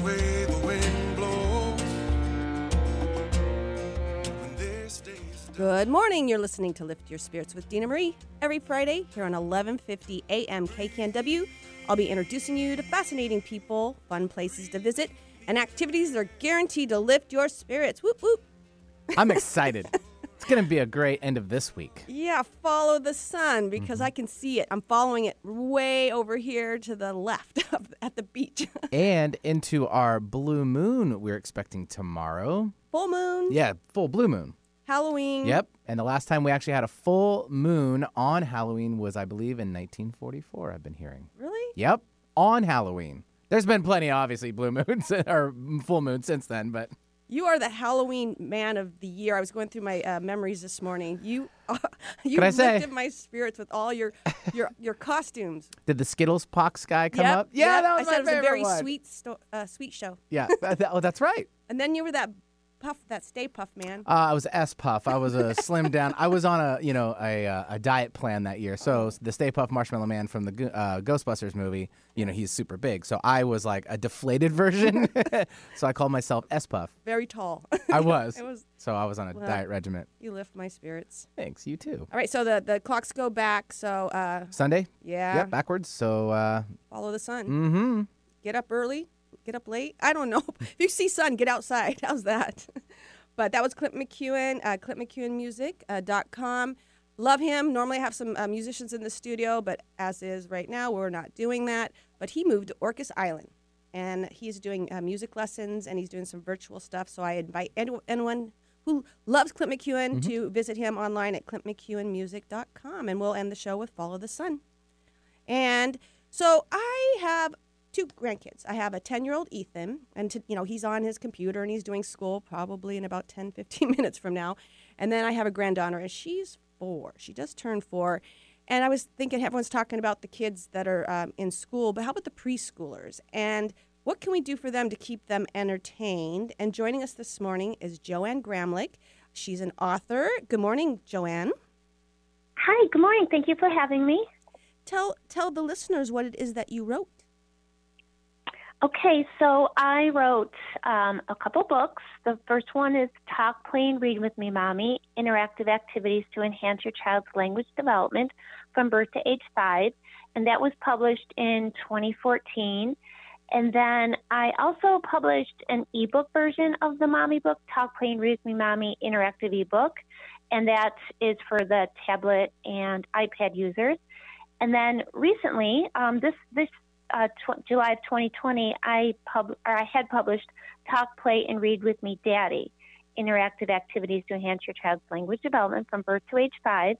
which way the wind blows. When there's days Good morning. You're listening to Lift Your Spirits with Dina Marie every Friday here on 1150 AM KKNW. I'll be introducing you to fascinating people, fun places to visit, and activities that are guaranteed to lift your spirits. Whoop whoop. I'm excited. it's going to be a great end of this week. Yeah, follow the sun because Mm-hmm. I can see it. I'm following it way over here to the left at the beach. and into our blue moon we're expecting tomorrow. Full moon, Yeah, full blue moon. Halloween. Yep. And the last time we actually had a full moon on Halloween was, I believe, in 1944, I've been hearing. Really? Yep. On Halloween. There's been plenty, obviously, blue moons or full moons since then, but You are the Halloween man of the year. I was going through my uh, memories this morning. You, you Can I say- lifted my spirits with all your your your costumes. did the Skittles pox guy come Yep, up? Yeah, yep. that was I said my it was a very one. sweet sto- uh, sweet show. Yeah. that- oh, that's right. And then you were that puff, that Stay Puft man. Uh, I was S Puff. I was a slim down. I was on a you know a uh, a diet plan that year. So the Stay Puft Marshmallow Man from the uh, Ghostbusters movie, you know, he's super big. So I was like a deflated version. so I called myself S Puff. Very tall. I was. It was- So I was on a Well- diet regiment. you lift my spirits. Thanks. You too. All right, so the the clocks go back. So uh, Sunday. yeah, Yep. Backwards. So. Uh, follow the sun. mm-hmm. Get up early, get up late. I don't know. if you see sun, get outside. How's that? but that was Clint McEwen, uh, clintmcEwenmusic.com. Love him. Normally I have some uh, musicians in the studio, but as is right now, we're not doing that. But he moved to Orcas Island, and he's doing uh, music lessons, and he's doing some virtual stuff. So I invite any- anyone who loves Clint McEwen to visit him online at clintmcewenmusic.com, and we'll end the show with Follow the Sun. And so I have two grandkids. I have a 10 year old Ethan, and to, you know, he's on his computer and he's doing school probably in about 10, 15 minutes from now. And then I have a granddaughter, and she's four. She just turned four. And I was thinking, everyone's talking about the kids that are um, in school, but how about the preschoolers? And what can we do for them to keep them entertained? And joining us this morning is Jo Ann Gramlich. She's an author. Good morning, Joanne. Hi, good morning. Thank you for having me. Tell tell the listeners what it is that you wrote. Okay, so I wrote um, a couple books. The first one is Talk, Play, and Read with Me, Mommy Interactive Activities to Enhance Your Child's Language Development from Birth to Age Five. And that was published in 2014. And then I also published an ebook version of the Mommy book, Talk, Play, and Read with Me, Mommy Interactive ebook. And that is for the tablet and iPad users. And then recently, um, this this uh, tw- July of 2020, I pub or I had published Talk, Play, and Read with Me, Daddy: Interactive Activities to Enhance Your Child's Language Development from Birth to Age Five.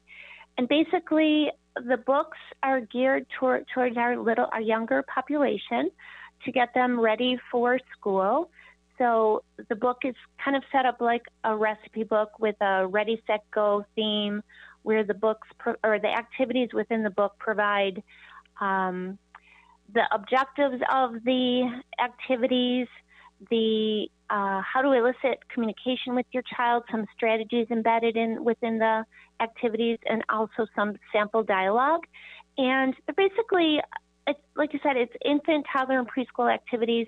And basically, the books are geared toward towards our little, our younger population, to get them ready for school. So the book is kind of set up like a recipe book with a ready, set, go theme, where the books pro- or the activities within the book provide um, the objectives of the activities, the uh, how to elicit communication with your child, some strategies embedded in within the activities, and also some sample dialogue. And basically, it's like you said, it's infant, toddler, and preschool activities.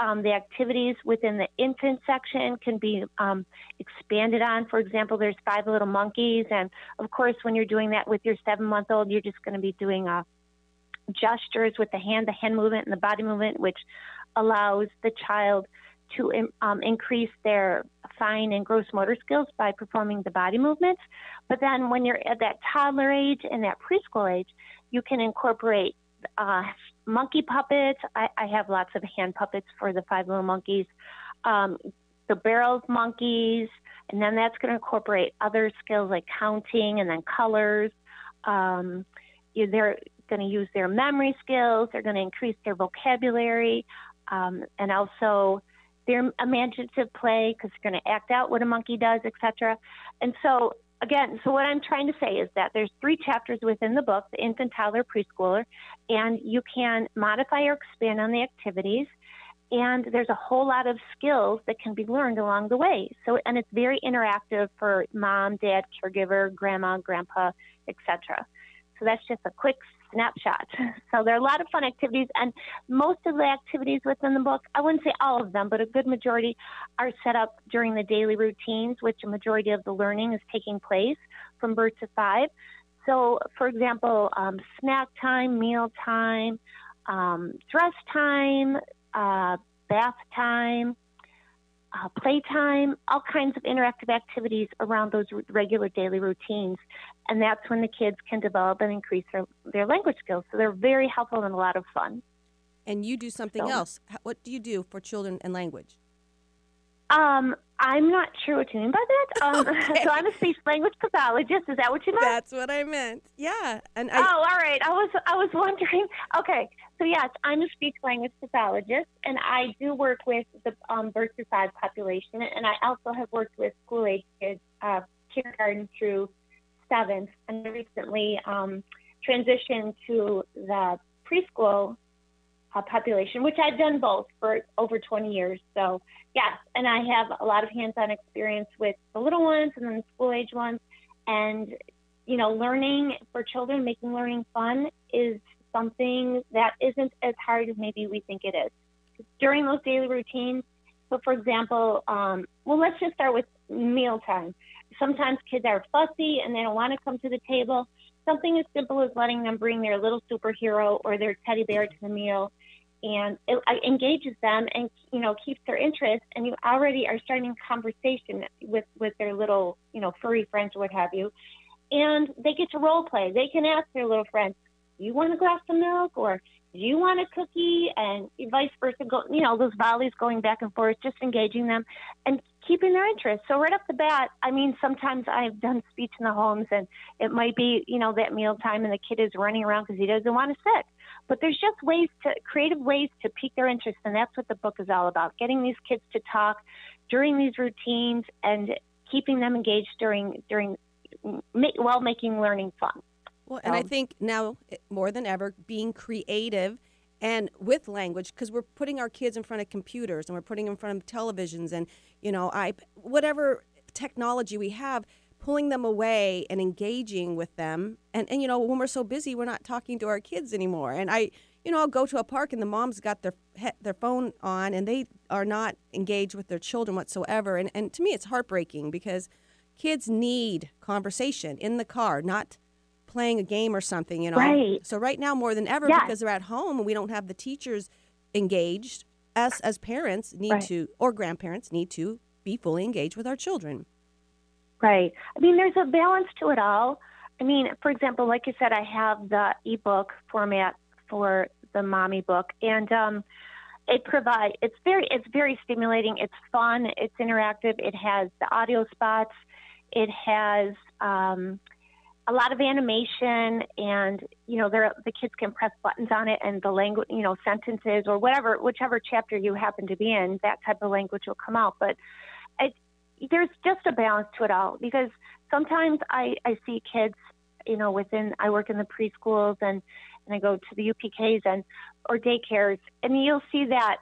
Um, the activities within the infant section can be um, expanded on. For example, there's five little monkeys, and of course, when you're doing that with your seven-month-old, you're just going to be doing uh, gestures with the hand, the hand movement, and the body movement, which allows the child to um, increase their fine and gross motor skills by performing the body movements. But then, when you're at that toddler age and that preschool age, you can incorporate uh, monkey puppets. I, I have lots of hand puppets for the five little monkeys. Um, the barrels monkeys, and then that's going to incorporate other skills like counting and then colors. Um, they're going to use their memory skills. They're going to increase their vocabulary, um, and also their imaginative play because they're going to act out what a monkey does, etc. And so again, so what I'm trying to say is that there's three chapters within the book, the infant, toddler, preschooler, and you can modify or expand on the activities. And there's a whole lot of skills that can be learned along the way. So, and it's very interactive for mom, dad, caregiver, grandma, grandpa, etc. So that's just a quick snapshot. So there are a lot of fun activities, and most of the activities within the book, I wouldn't say all of them, but a good majority are set up during the daily routines, which a majority of the learning is taking place from birth to five. So, for example, um, snack time, meal time, um, dress time, uh, bath time, uh, playtime, all kinds of interactive activities around those r- regular daily routines. And that's when the kids can develop and increase their, their language skills. So they're very helpful and a lot of fun. And you do something So- else. What do you do for children and language? Um, I'm not sure what you mean by that. Um, Okay. So I'm a speech language pathologist. Is that what you meant? That's what I meant. Yeah. And I, oh, all right. I was I was wondering. Okay, so yes, I'm a speech language pathologist, and I do work with the um, birth to five population, and I also have worked with school age kids, uh, kindergarten through seventh, and recently um, transitioned to the preschool uh, population, which I've done both for over 20 years. So yes, and I have a lot of hands-on experience with the little ones and then the school age ones, and you know, learning for children, making learning fun is something that isn't as hard as maybe we think it is. During those daily routines, so for example, um, well, let's just start with mealtime. Sometimes kids are fussy and they don't want to come to the table. Something as simple as letting them bring their little superhero or their teddy bear to the meal and it engages them and you know keeps their interest and you already are starting conversation with with their little you know furry friends or what have you and they get to role play. They can ask their little friends, "Do you want a glass of milk?" or "Do you want a cookie?" and vice versa. Go, you know, those volleys going back and forth, just engaging them and keeping their interest. So right off the bat, I mean, sometimes I've done speech in the homes, and it might be you know that meal time, and the kid is running around because he doesn't want to sit. But there's just ways to creative ways to pique their interest, and that's what the book is all about: getting these kids to talk during these routines and keeping them engaged during during while making learning fun. Well, and I Um, think now eh, more than ever, being creative and with language, because we're putting our kids in front of computers and we're putting them in front of televisions and you know, I whatever technology we have, pulling them away and engaging with them. And and you know, when we're so busy, we're not talking to our kids anymore. And I, you know, I'll go to a park and the mom's got their their phone on and they are not engaged with their children whatsoever. And and to me, it's heartbreaking because kids need conversation in the car, not playing a game or something, you know. Right. So right now more than ever Yes. because they're at home and we don't have the teachers engaged, us as parents need Right. to or grandparents need to be fully engaged with our children. Right. I mean, there's a balance to it all. I mean, for example, like you said, I have the ebook format for the mommy book, and um, it provide it's very it's very stimulating. It's fun. It's interactive. It has the audio spots. It has um, a lot of animation, and you know, there the kids can press buttons on it, and the language, you know, sentences or whatever, whichever chapter you happen to be in, that type of language will come out. But it, there's just a balance to it all because sometimes I, I see kids, you know, within I work in the preschools and and I go to the UPKs and or daycares, and you'll see that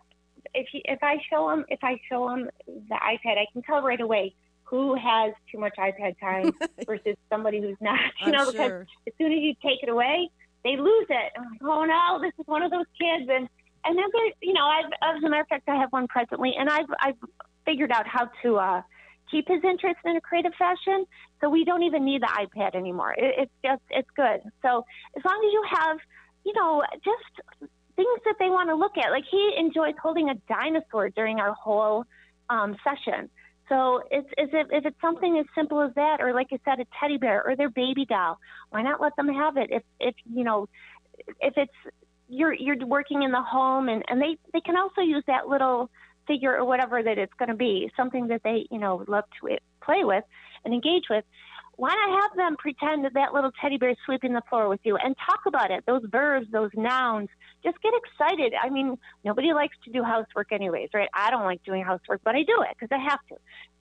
if you, if I show them if I show them the iPad, I can tell right away who has too much iPad time versus somebody who's not. You I'm know, because sure. as soon as you take it away, they lose it. I'm like, oh no, this is one of those kids, and and then there, you know, I've as a matter of fact, I have one presently, and I've I've figured out how to uh, keep his interest in a creative fashion, so we don't even need the iPad anymore. It, it's just it's good. So as long as you have, you know, just things that they want to look at, like he enjoys holding a dinosaur during our whole um, session. So it's as if, if it's something as simple as that, or like I said, a teddy bear or their baby doll. Why not let them have it? If if you know, if it's you're you're working in the home, and and they they can also use that little figure or whatever that it's going to be, something that they you know love to eh, play with and engage with. Why not have them pretend that that little teddy bear is sweeping the floor with you and talk about it? Those verbs, those nouns. Just get excited. I mean, nobody likes to do housework anyways, right? I don't like doing housework, but I do it because I have to.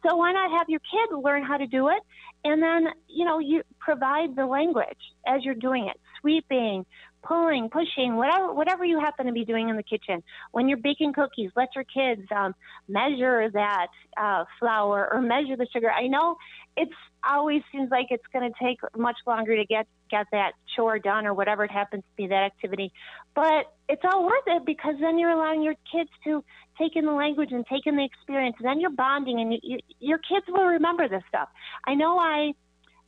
So why not have your kid learn how to do it, and then you know you provide the language as you're doing it, sweeping, pulling, pushing, whatever whatever you happen to be doing in the kitchen. When you're baking cookies, let your kids um, measure that uh, flour or measure the sugar. I know it's always seems like it's going to take much longer to get get that chore done or whatever it happens to be that activity. But it's all worth it because then you're allowing your kids to take in the language and take in the experience. And then you're bonding, and you, you, your kids will remember this stuff. I know I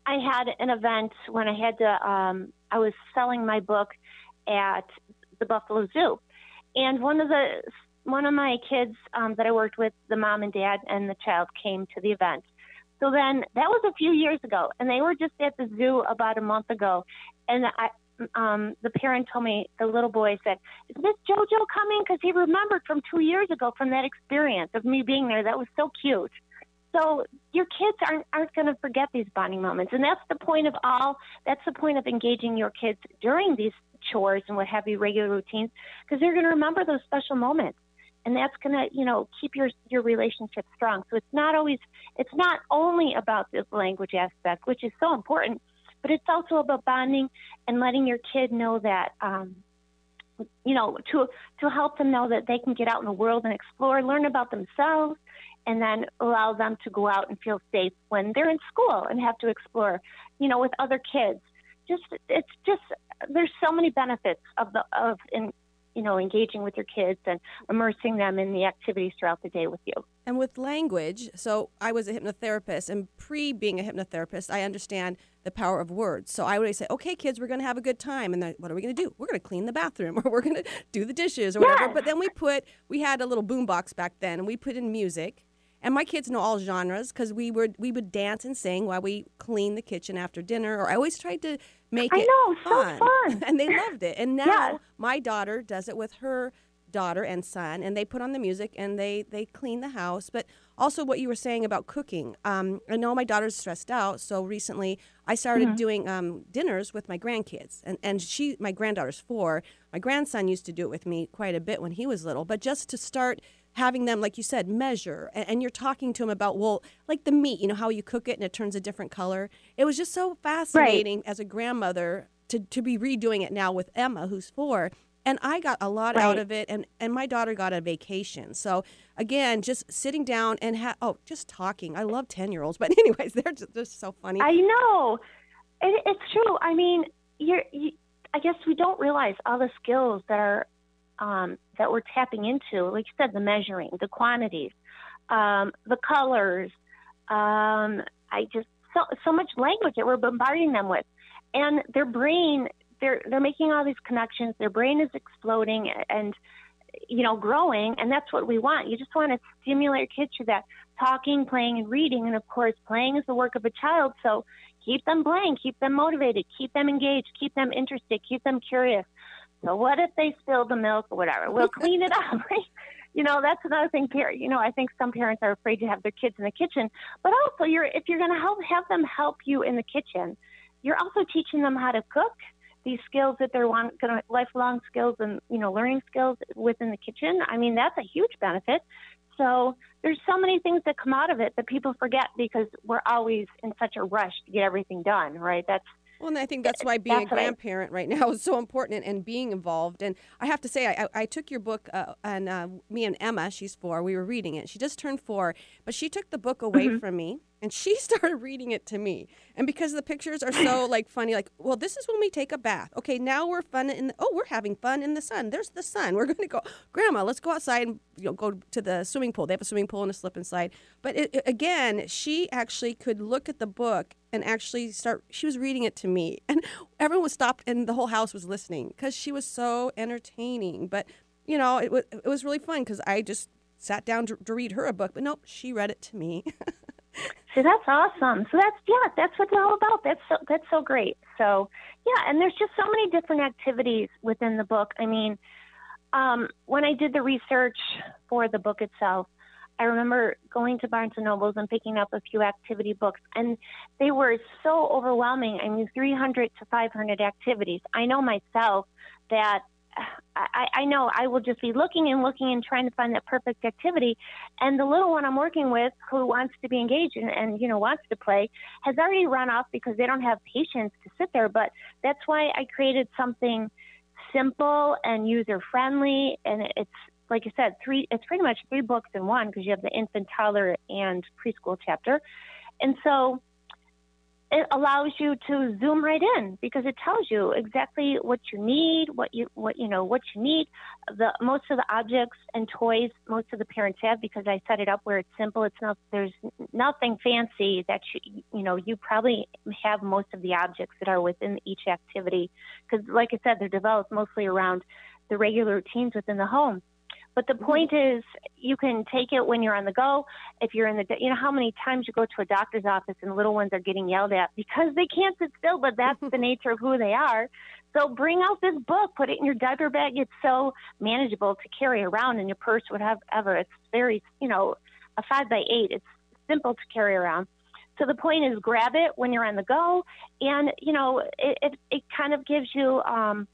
I had an event when I had to. Um, I was selling my book at the Buffalo Zoo, and one of the one of my kids um, that I worked with, the mom and dad and the child came to the event. So then that was a few years ago, and they were just at the zoo about a month ago, and I. Um, the parent told me, the little boy said, Is Miss JoJo coming? Because he remembered from two years ago from that experience of me being there. That was so cute. So your kids aren't aren't going to forget these bonding moments, and that's the point of all. That's the point of engaging your kids during these chores and what have you, regular routines, because they're going to remember those special moments and that's going to you know keep your your relationship strong. So it's not always it's not only about the language aspect which is so important but it's also about bonding and letting your kid know that um you know to to help them know that they can get out in the world and explore learn about themselves and then allow them to go out and feel safe when they're in school and have to explore you know with other kids. Just it's just there's so many benefits of the of in you know, engaging with your kids and immersing them in the activities throughout the day with you. And with language, so I was a hypnotherapist, and pre being a hypnotherapist, I understand the power of words. So I would always say, okay, kids, we're going to have a good time. And then what are we going to do? We're going to clean the bathroom or we're going to do the dishes or whatever. But then we put, we had a little boombox back then, and we put in music. And my kids know all genres because we would we would dance and sing while we clean the kitchen after dinner. Or I always tried to make I it know, so fun, fun. and they loved it. And now my daughter does it with her daughter and son, and they put on the music and they they clean the house. But also, what you were saying about cooking, um, I know my daughter's stressed out, so recently I started doing um, dinners with my grandkids, and and she my granddaughter's four. My grandson used to do it with me quite a bit when he was little, but just to start having them like you said measure and, and you're talking to them about well like the meat you know how you cook it and it turns a different color. It was just so fascinating as a grandmother to, to be redoing it now with emma who's four and i got a lot out of it and, and my daughter got a vacation. So again just sitting down and ha- oh just talking. I love 10 year olds but anyways they're just, they're so funny. I know. It, it's true. I mean, you're, you, I guess we don't realize all the skills that are um, that we're tapping into. Like you said, the measuring, the quantities, um, the colors. Um, I just so so much language that we're bombarding them with, and their brain. They're they're making all these connections. Their brain is exploding and you know growing, and that's what we want. You just want to stimulate your kids through that talking, playing, and reading. And of course, playing is the work of a child. So keep them playing, keep them motivated, keep them engaged, keep them interested, keep them curious. So what if they spill the milk or whatever? We'll clean it up, right? You know, that's another thing. Par- you know, I think some parents are afraid to have their kids in the kitchen, but also you're if you're going to help have them help you in the kitchen, you're also teaching them how to cook. These skills that they're want, going to lifelong skills and you know learning skills within the kitchen. I mean, that's a huge benefit. So there's so many things that come out of it that people forget because we're always in such a rush to get everything done, right? That's Well, and I think that's why being That's a what I- grandparent right now is so important and, and being involved. And I have to say, I, I I took your book, uh, and uh, me and Emma, she's four, we were reading it. She just turned four, but she took the book away Mm-hmm. from me and she started reading it to me. And because the pictures are so like funny, like, well, this is when we take a bath. Okay, now we're fun in the, oh, we're having fun in the sun. There's the sun. We're going to go, Grandma, let's go outside and you know, go to the swimming pool. They have a swimming pool and a slip and slide. But it, again, she actually could look at the book and actually start she was reading it to me and everyone was stopped and the whole house was listening because she was so entertaining but you know it was it was really fun because i just sat down to, to read her a book but nope she read it to me See, that's awesome. So that's yeah, that's what it's all about. That's so that's so great. So yeah, and there's just so many different activities within the book. I mean, um, when I did the research for the book itself, I remember going to Barnes and Nobles and picking up a few activity books, and they were so overwhelming. I mean, 300 to 500 activities. I know myself that I, I know I will just be looking and looking and trying to find that perfect activity. And the little one I'm working with who wants to be engaged and, and you know wants to play has already run off because they don't have patience to sit there. But that's why I created something simple and user friendly. And it's like I said, three. It's pretty much three books in one because you have the infant, toddler, and preschool chapter. And so it allows you to zoom right in because it tells you exactly what you need, what you what you know what you need. The most of the objects and toys most of the parents have because I set it up where it's simple. It's not there's nothing fancy that you you know you probably have most of the objects that are within each activity because like I said they're developed mostly around the regular routines within the home. But the point is, you can take it when you're on the go. If you're in the, you know, how many times you go to a doctor's office and little ones are getting yelled at because they can't sit still, but that's the nature of who they are. So bring out this book, put it in your diaper bag. It's so manageable to carry around in your purse, whatever. It's very, you know, a five by eight. It's simple to carry around. So the point is, grab it when you're on the go, and you know, it it, it kind of gives you um,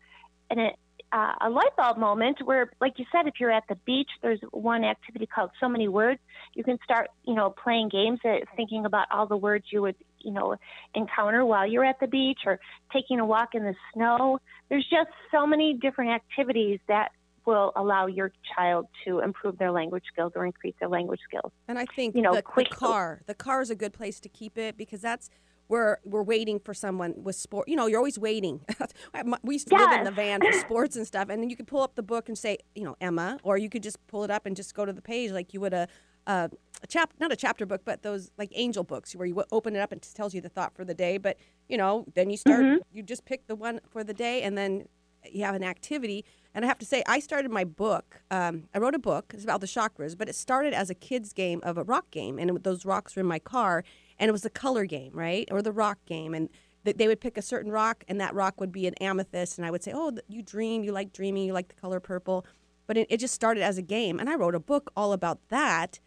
an uh, a light bulb moment where, like you said, if you're at the beach, there's one activity called So Many Words. You can start, you know, playing games, uh, thinking about all the words you would, you know, encounter while you're at the beach or taking a walk in the snow. There's just so many different activities that will allow your child to improve their language skills or increase their language skills. And I think you know, the, quick the car, the car is a good place to keep it because that's we're we're waiting for someone with sport. You know, you're always waiting. we used to live in the van for sports and stuff, and then you could pull up the book and say, you know, Emma, or you could just pull it up and just go to the page like you would a. a chap not a chapter book but those like angel books where you open it up and it tells you the thought for the day but you know then you start mm-hmm. you just pick the one for the day and then you have an activity and i have to say i started my book um, i wrote a book it's about the chakras but it started as a kids game of a rock game and those rocks were in my car and it was the color game, right, or the rock game, and th- they would pick a certain rock, and that rock would be an amethyst, and I would say, oh, you dream, you like dreaming, you like the color purple, but it, it just started as a game, and I wrote a book all about that,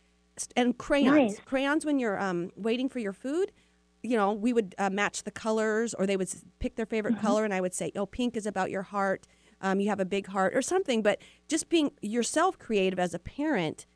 and crayons, nice. crayons when you're um, waiting for your food. You know, we would uh, match the colors, or they would pick their favorite mm-hmm. color, and I would say, "Oh, pink is about your heart. Um, you have a big heart, or something." But just being yourself creative as a parent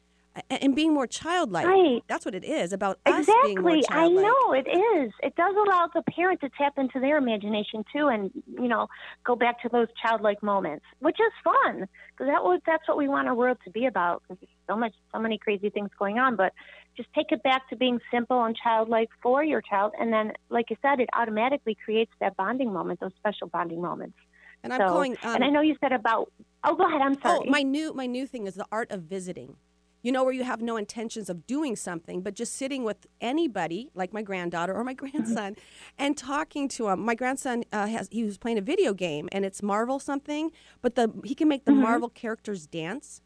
and being more childlike. Right. That's what it is about exactly. us being more childlike. I know it is. It does allow the parent to tap into their imagination too, and you know, go back to those childlike moments, which is fun because that was that's what we want our world to be about. Because there's so much, so many crazy things going on, but just take it back to being simple and childlike for your child, and then, like you said, it automatically creates that bonding moment, those special bonding moments. And I'm going. Um, and I know you said about. Oh, go ahead. I'm sorry. Oh, my new my new thing is the art of visiting you know, where you have no intentions of doing something, but just sitting with anybody, like my granddaughter or my grandson, and talking to him. My grandson uh, has he was playing a video game, and it's Marvel something, but the he can make the mm-hmm. Marvel characters dance.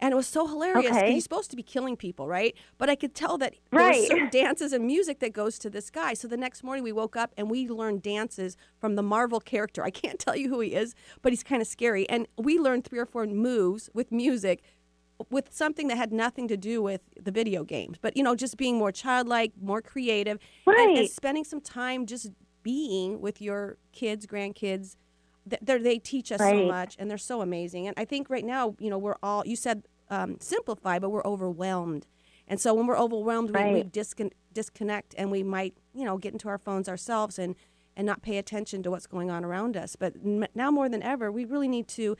And it was so hilarious. Okay. He's supposed to be killing people, right? But I could tell that right. there's certain dances and music that goes to this guy. So the next morning we woke up and we learned dances from the Marvel character. I can't tell you who he is, but he's kind of scary. And we learned three or four moves with music with something that had nothing to do with the video games, but you know, just being more childlike, more creative, right. and, and spending some time just being with your kids, grandkids. They they teach us right. so much, and they're so amazing. And I think right now, you know, we're all you said um, simplify, but we're overwhelmed. And so when we're overwhelmed, right. we, we discon- disconnect, and we might, you know, get into our phones ourselves and and not pay attention to what's going on around us. But now more than ever, we really need to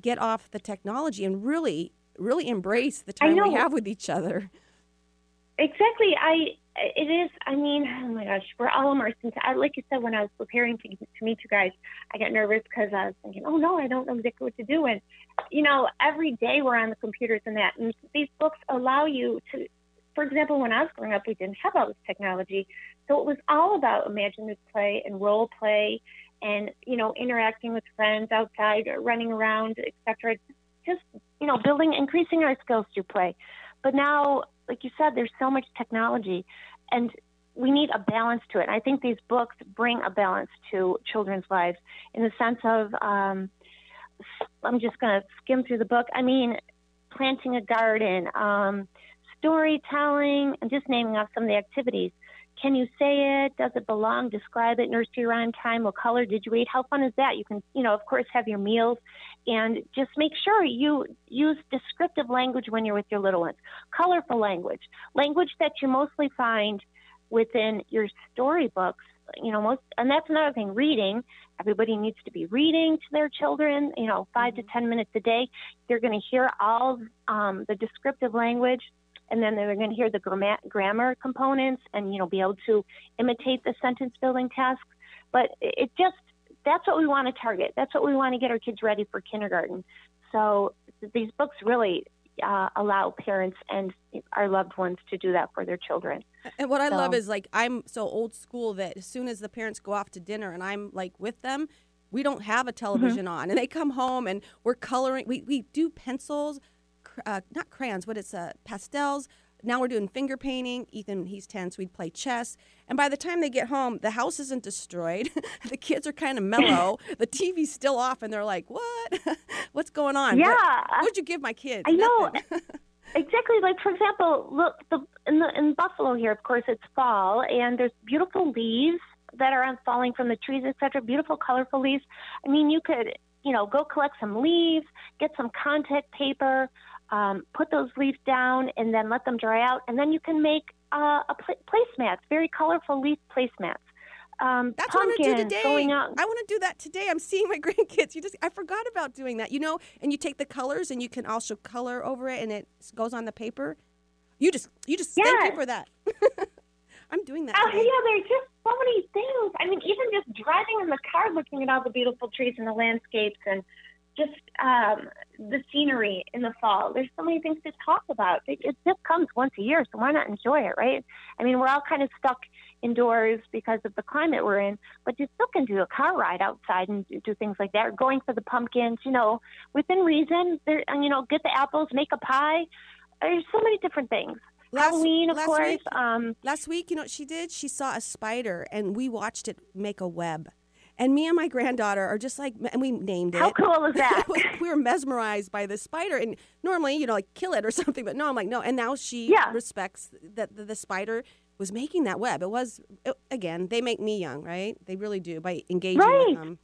get off the technology and really really embrace the time we have with each other. Exactly. I it is. I mean, oh my gosh, we're all immersed into. I, like you said, when I was preparing to to meet you guys, I got nervous because I was thinking, oh no, I don't know exactly what to do. And you know, every day we're on the computers and that, and these books allow you to. For example, when I was growing up, we didn't have all this technology, so it was all about imaginative play and role play, and you know, interacting with friends outside, or running around, etc just you know building increasing our skills through play but now like you said there's so much technology and we need a balance to it i think these books bring a balance to children's lives in the sense of um, i'm just going to skim through the book i mean planting a garden um, storytelling and just naming off some of the activities can you say it? Does it belong? Describe it. Nursery rhyme time. What color did you eat? How fun is that? You can, you know, of course, have your meals and just make sure you use descriptive language when you're with your little ones. Colorful language, language that you mostly find within your storybooks. You know, most, and that's another thing. Reading. Everybody needs to be reading to their children. You know, 5 to ten minutes a day. They're going to hear all um, the descriptive language and then they're going to hear the gramma- grammar components and you know be able to imitate the sentence building tasks. But it just that's what we want to target. That's what we want to get our kids ready for kindergarten. So these books really uh, allow parents and our loved ones to do that for their children. And what I love is like I'm so old school that as soon as the parents go off to dinner and I'm like with them, we don't have a television Mm-hmm. on, and they come home and we're coloring. We we do pencils, cr- uh, not crayons, but it's uh, pastels. Now we're doing finger painting. Ethan, he's ten, so we'd play chess. And by the time they get home, the house isn't destroyed. the kids are kind of mellow. the TV's still off, and they're like, "What? What's going on? Yeah. What, what'd you give my kids?" I know. Exactly. Like for example, look the in the in Buffalo here, of course, it's fall, and there's beautiful leaves that are falling from the trees, etc. Beautiful, colorful leaves. I mean, you could you know go collect some leaves, get some contact paper, um, put those leaves down, and then let them dry out, and then you can make uh, a pla- placemats, very colorful leaf placemats. Um, That's what I'm gonna do today. I want to do that today. I'm seeing my grandkids. You just I forgot about doing that. You know, and you take the colors and you can also color over it, and it goes on the paper. You just you just thank Yes. you for that. I'm doing that. Oh today. yeah, there's just so many things. I mean, even just driving in the car, looking at all the beautiful trees and the landscapes, and just um, the scenery in the fall. There's so many things to talk about. It, it just comes once a year, so why not enjoy it, right? I mean, we're all kind of stuck indoors because of the climate we're in, but you still can do a car ride outside and do- do things like that. Or going for the pumpkins, you know, within reason. There, and, you know, get the apples, make a pie. There's so many different things. Last- Halloween, of last course. week- Um, Last week, you know what she did? She saw a spider, and we watched it make a web. And me and my granddaughter are just like, and we named it. how cool is that? we were mesmerized by this spider and normally you know like kill it or something but no i'm like no and now she Yeah. respects that the, the spider was making that web it was it, again they make me young right they really do by engaging Right. with them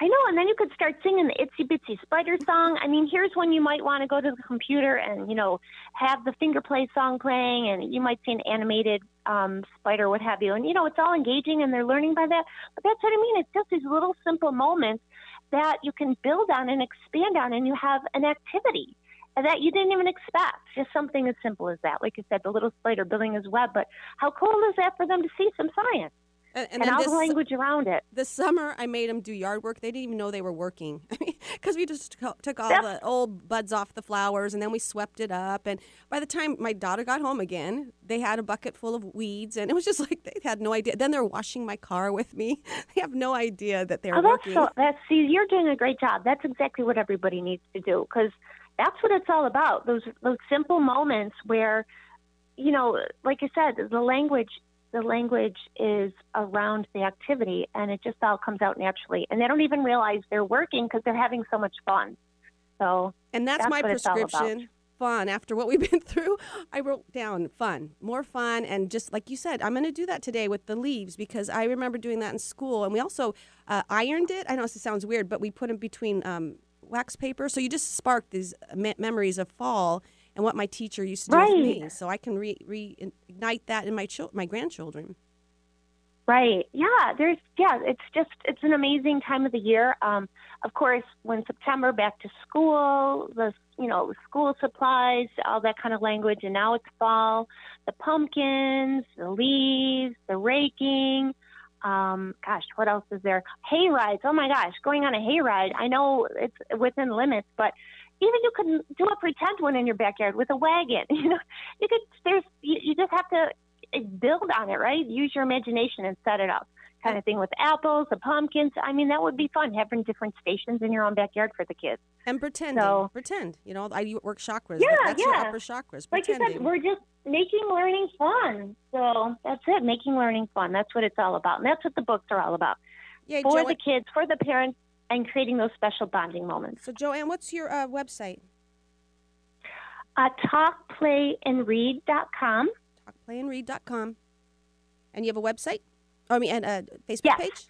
I know, and then you could start singing the Itsy Bitsy Spider song. I mean, here's when you might want to go to the computer and, you know, have the finger play song playing, and you might see an animated um, spider, what have you. And, you know, it's all engaging and they're learning by that. But that's what I mean. It's just these little simple moments that you can build on and expand on, and you have an activity that you didn't even expect. Just something as simple as that. Like you said, the little spider building his web. But how cool is that for them to see some science and, and, and all this, the language around it? this summer i made them do yard work they didn't even know they were working because we just took- all Yep. the old buds off the flowers and then we swept it up and by the time my daughter got home again they had a bucket full of weeds and it was just like they had no idea then they're washing my car with me they have no idea that they're Oh, that's working so. That's see, you're doing a great job. That's exactly what everybody needs to do because that's what it's all about. Those those simple moments where, you know, like I said, the language the language is around the activity, and it just all comes out naturally. And they don't even realize they're working because they're having so much fun. So And that's, That's my what it's all about. prescription. Fun. After what we've been through, I wrote down fun, more fun, and just like you said, I'm going to do that today with the leaves because I remember doing that in school. And we also uh, ironed it. I know this sounds weird, but we put them between um, wax paper, so you just spark these me- memories of fall and what my teacher used to do with me. So I can re- reignite that in my chil- my grandchildren. Right. Yeah. There's. Yeah. It's just. It's an amazing time of the year. Um, of course, when September back to school, the you know school supplies, all that kind of language, and now it's fall. The pumpkins, the leaves, the raking. Um, gosh, what else is there? Hay rides. Oh my gosh, going on a hay ride. I know it's within limits, but even you can do a pretend one in your backyard with a wagon. You know, you could. There's. You, you just have to eh, build on it, right? Use your imagination and set it up. Kind of thing with apples, the pumpkins. I mean, that would be fun having different stations in your own backyard for the kids. And pretending. So- Pretend. You know, I work chakras. Yeah, That's your yeah. upper chakras. Like you Pretending. said, we're just making learning fun. So that's it, making learning fun. That's what it's all about. And that's what the books are all about. yeah, For Jo Ann- the kids, for the parents, and creating those special bonding moments. So, Jo Ann, what's your uh, website? Uh, talkplayandread.com. talkplayandread.com. And Read.com. And you have a website? Oh, I mean, and a Facebook Yes. page?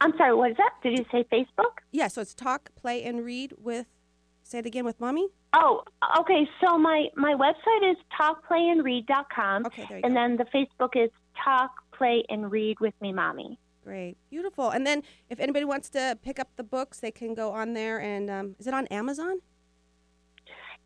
I'm sorry, what is that? Did you say Facebook? Yeah, so it's Talk, Play, and Read with, say it again, with Mommy? Oh, okay. So my, my website is talkplayandread.com. Okay, there you And go. then the Facebook is Talk, Play, and Read with Me Mommy. Great. Beautiful. And then if anybody wants to pick up the books, they can go on there and, um, is it on Amazon?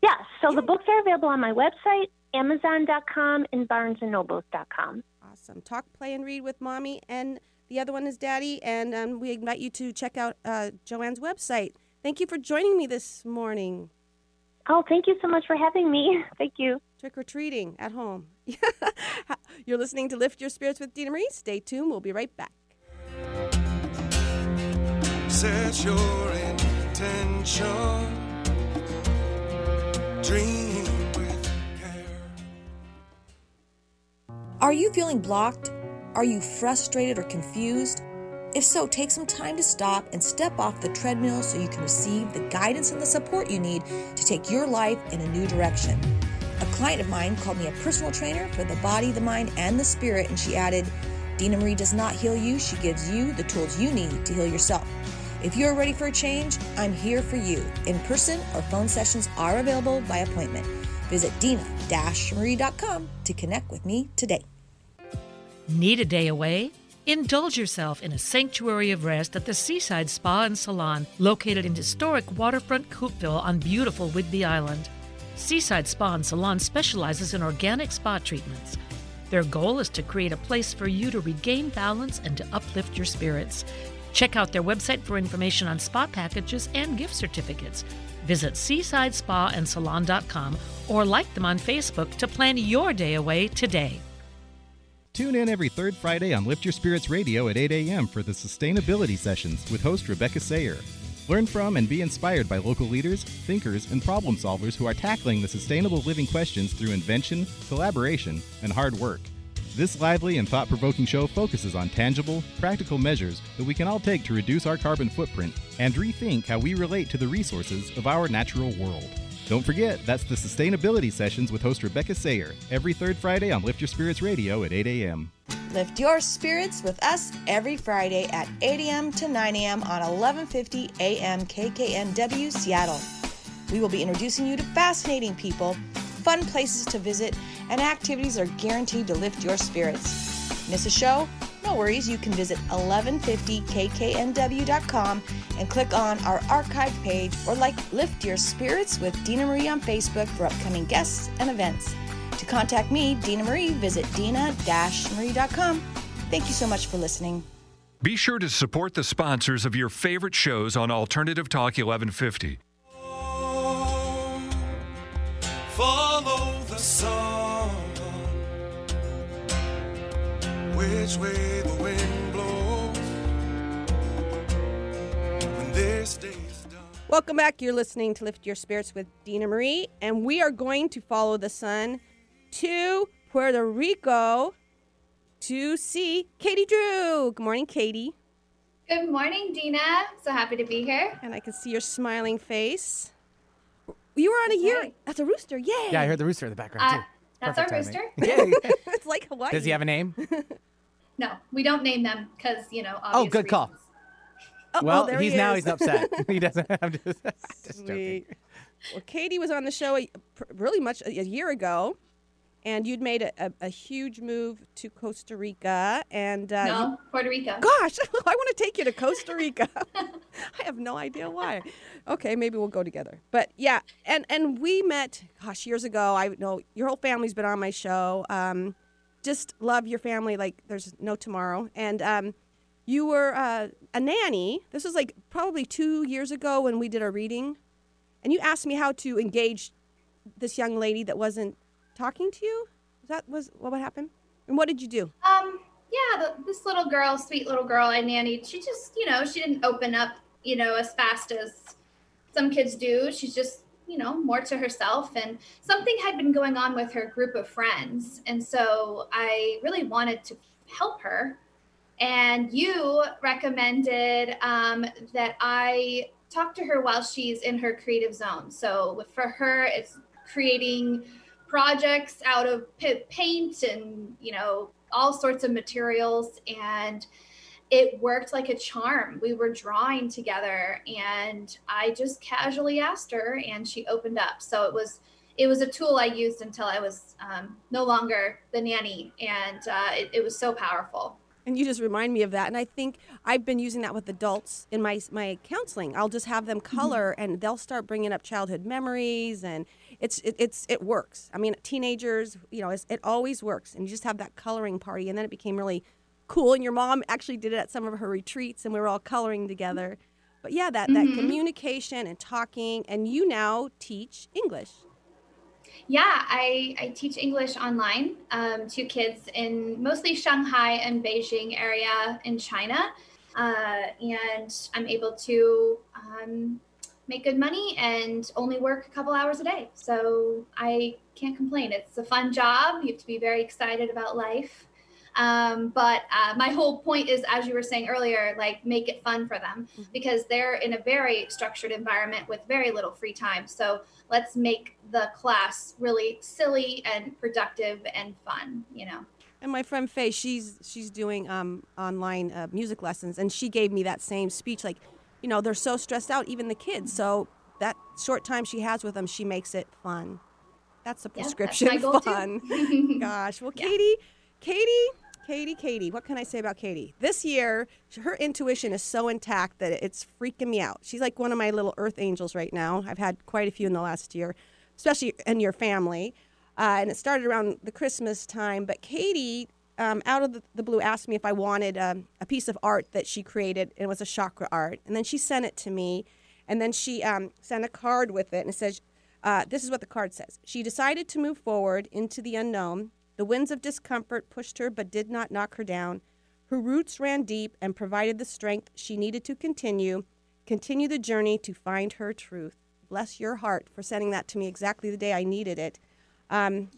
Yes. So the books are available on my website, Amazon.com, and BarnesandNobles.com. Awesome. Talk, play, and read with mommy, and the other one is daddy. And um, we invite you to check out uh, Jo Ann's website. Thank you for joining me this morning. Oh, thank you so much for having me. Thank you. Trick or treating at home. You're listening to Lift Your Spirits with Dina Marie. Stay tuned. We'll be right back. Set your intention. Dream with care. Are you feeling blocked? Are you frustrated or confused? If so, take some time to stop and step off the treadmill so you can receive the guidance and the support you need to take your life in a new direction. A client of mine called me a personal trainer for the body, the mind, and the spirit, and she added, Dina Marie does not heal you, she gives you the tools you need to heal yourself. If you're ready for a change, I'm here for you. In person or phone sessions are available by appointment. Visit dina-marie.com to connect with me today. Need a day away? Indulge yourself in a sanctuary of rest at the Seaside Spa and Salon, located in historic waterfront Coupeville on beautiful Whidbey Island. Seaside Spa and Salon specializes in organic spa treatments. Their goal is to create a place for you to regain balance and to uplift your spirits. Check out their website for information on spa packages and gift certificates. Visit seasidespaandsalon.com or like them on Facebook to plan your day away today. Tune in every third Friday on Lift Your Spirits Radio at 8 a.m. for the Sustainability Sessions with host Rebecca Sayer. Learn from and be inspired by local leaders, thinkers, and problem solvers who are tackling the sustainable living questions through invention, collaboration, and hard work. This lively and thought provoking show focuses on tangible, practical measures that we can all take to reduce our carbon footprint and rethink how we relate to the resources of our natural world. Don't forget, that's the Sustainability Sessions with host Rebecca Sayer, every third Friday on Lift Your Spirits Radio at 8 a.m. Lift your spirits with us every Friday at 8 a.m. to 9 a.m. on 1150 a.m. KKNW Seattle. We will be introducing you to fascinating people, fun places to visit, and activities are guaranteed to lift your spirits. Miss a show? No worries, you can visit 1150kknw.com and click on our archive page or like Lift Your Spirits with Dina Marie on Facebook for upcoming guests and events. To contact me, Dina Marie, visit dina-marie.com. Thank you so much for listening. Be sure to support the sponsors of your favorite shows on Alternative Talk 1150. Follow the sun. Which way the wind blows. When this day's. Welcome back. You're listening to Lift Your Spirits with Dina Marie, and we are going to follow the sun to Puerto Rico to see Katy Drew. Good morning, Katy. Good morning, Dina. So happy to be here. And I can see your smiling face. You were on a year. right. That's a rooster. Yay. Yeah, I heard the rooster in the background Uh, too. that's Perfect our timing. rooster. Yay. it's like Hawaii. Does he have a name? No, we don't name them because you know. Oh, Obvious good call. reasons. Oh, oh, well, there he's he now he's upset. he doesn't have to. Just joking. Well, Katy was on the show a, really much a, a year ago, and you'd made a, a, a huge move to Costa Rica. And uh, No, you- Puerto Rico. gosh, I want to take you to Costa Rica. I have no idea why. Okay, maybe we'll go together. But yeah, and and we met, gosh, years ago. I know your whole family's been on my show. Um, just love your family like there's no tomorrow. And um, you were uh, a nanny. This was like probably two years ago when we did our reading, and you asked me how to engage this young lady that wasn't talking to you. Was that was what would happen? And what did you do? Um, yeah, the, this little girl, sweet little girl I nannied, she just, you know, she didn't open up, you know, as fast as some kids do. She's just, you know, more to herself. And something had been going on with her group of friends. And so I really wanted to help her. And you recommended um, that I talk to her while she's in her creative zone. So for her, it's creating projects out of paint and you know all sorts of materials and it worked like a charm we were drawing together and i just casually asked her and she opened up so it was it was a tool i used until i was um, no longer the nanny and uh, it, it was so powerful And you just remind me of that. And I think I've been using that with adults in my my counseling. I'll just have them color, and they'll start bringing up childhood memories, and it's it, it's it works. I mean, teenagers, you know, it's, it always works, and you just have that coloring party, and then it became really cool. And your mom actually did it at some of her retreats, and we were all coloring together. But yeah, that that Mhm. communication and talking, and you now teach English. Yeah, I, I teach English online um, to kids in mostly Shanghai and Beijing area in China. Uh, and I'm able to um, make good money and only work a couple hours a day. So I can't complain. It's a fun job. You have to be very excited about life. Um, but uh, my whole point is, as you were saying earlier, like make it fun for them because they're in a very structured environment with very little free time. So let's make the class really silly and productive and fun, you know. And my friend Faye, she's she's doing um, online uh, music lessons, and she gave me that same speech. Like, you know, they're so stressed out, even the kids. So that short time she has with them, she makes it fun. That's a Yeah, that's prescription goal, too. fun. Gosh, well, Katy, Katy, Katy, Katy, what can I say about Katy? This year, her intuition is so intact that it's freaking me out. She's like one of my little earth angels right now. I've had quite a few in the last year, especially in your family. Uh, and it started around the Christmas time. But Katy, um, out of the, the blue, asked me if I wanted um, a piece of art that she created. It was a chakra art. And then she sent it to me. And then she um, sent a card with it. And it says, uh, this is what the card says. She decided to move forward into the unknown. The winds of discomfort pushed her but did not knock her down. Her roots ran deep and provided the strength she needed to continue, continue the journey to find her truth. Bless your heart for sending that to me exactly the day I needed it. Um,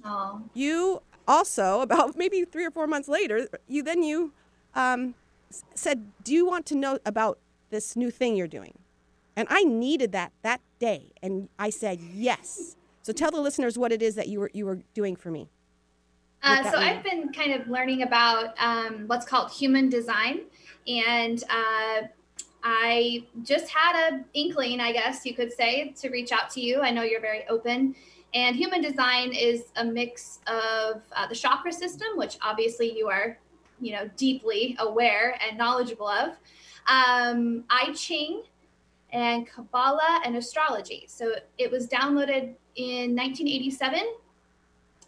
you also, about maybe three or four months later, you then you um, said, "Do you want to know about this new thing you're doing?" And I needed that that day, and I said yes. So tell the listeners what it is that you were you were doing for me. Uh, so mean? I've been kind of learning about um, what's called human design, and uh, I just had a inkling, I guess you could say, to reach out to you. I know you're very open, and human design is a mix of uh, the chakra system, which obviously you are, you know, deeply aware and knowledgeable of, um, I Ching, and Kabbalah and astrology. So it was downloaded in 1987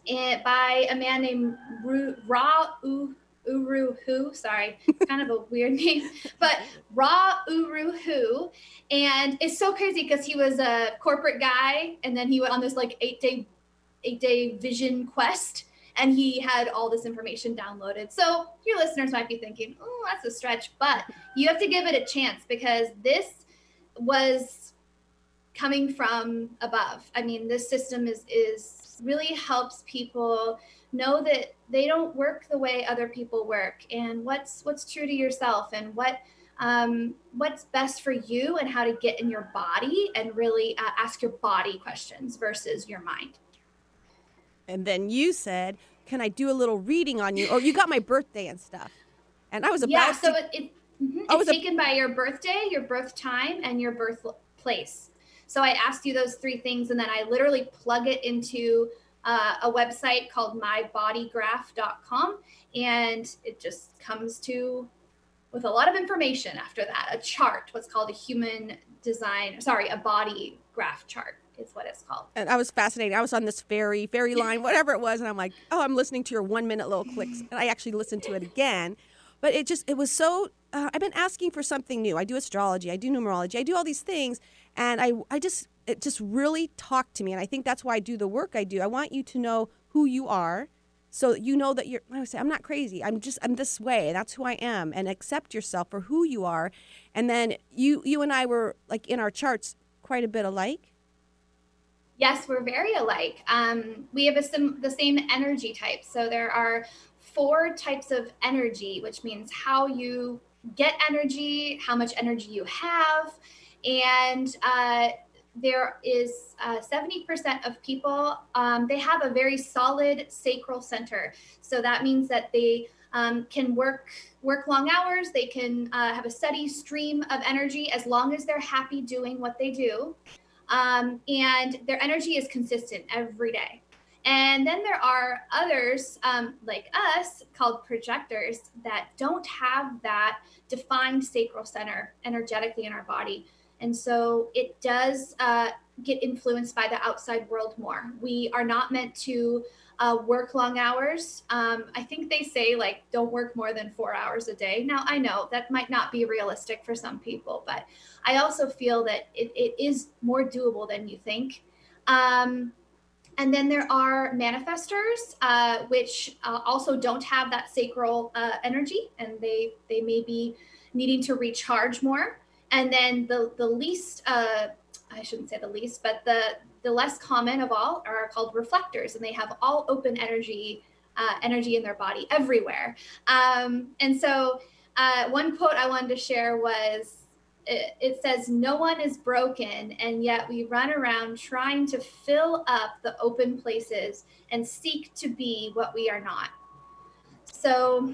it, by a man named Ru, Ra U, Uru Hu. Sorry, it's kind of a weird name, but Ra Uru Hu. And it's so crazy because he was a corporate guy and then he went on this like eight day, eight day vision quest. And he had all this information downloaded. So your listeners might be thinking, oh, that's a stretch, but you have to give it a chance because this was coming from above. I mean, this system is is really helps people know that they don't work the way other people work, and what's what's true to yourself, and what um, what's best for you, and how to get in your body, and really uh, ask your body questions versus your mind. And then you said, "Can I do a little reading on you?" Or you got my birthday and stuff. And I was about yeah, to. so it, it mhm, I was it's a- taken by your birthday, your birth time, and your birth place. So I asked you those three things, and then I literally plug it into uh, a website called mybodygraph.com, and it just comes to with a lot of information after that. A chart, what's called a human design, sorry, a body graph chart is what it's called. and I was fascinated. I was on this ferry, ferry line, whatever it was, and I'm like, oh, I'm listening to your one minute little clicks, and I actually listened to it again. But it just, it was so. Uh, I've been asking for something new. I do astrology, I do numerology, I do all these things, and I, I just, it just really talked to me, and I think that's why I do the work I do. I want you to know who you are, so you know that you're. I say, I'm not crazy. I'm just, I'm this way. That's who I am, and accept yourself for who you are. And then you, you and I were like in our charts quite a bit alike. Yes, we're very alike. Um, we have a sim- the same energy type. So there are four types of energy, which means how you get energy, how much energy you have, and uh, there is uh, 70% of people um, they have a very solid sacral center. So that means that they um, can work work long hours. They can uh, have a steady stream of energy as long as they're happy doing what they do um, and their energy is consistent every day. And then there are others um, like us called projectors that don't have that defined sacral center energetically in our body. And so it does uh, get influenced by the outside world more. We are not meant to uh, work long hours. Um, I think they say like don't work more than four hours a day. Now I know that might not be realistic for some people, but I also feel that it, it is more doable than you think. Um, and then there are manifestors, uh, which uh, also don't have that sacral uh, energy, and they they may be needing to recharge more. And then the the least, uh, I shouldn't say the least, but the the less common of all are called reflectors, and they have all open energy uh, energy in their body everywhere. Um, and so, uh, one quote I wanted to share was it, says no one is broken and yet we run around trying to fill up the open places and seek to be what we are not so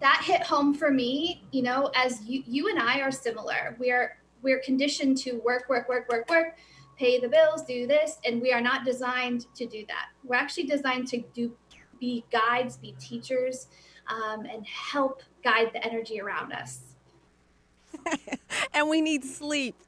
that hit home for me you know as you you and i are similar we're we're conditioned to work work work work work pay the bills do this and we are not designed to do that we're actually designed to do be guides be teachers um, and help guide the energy around us and we need sleep.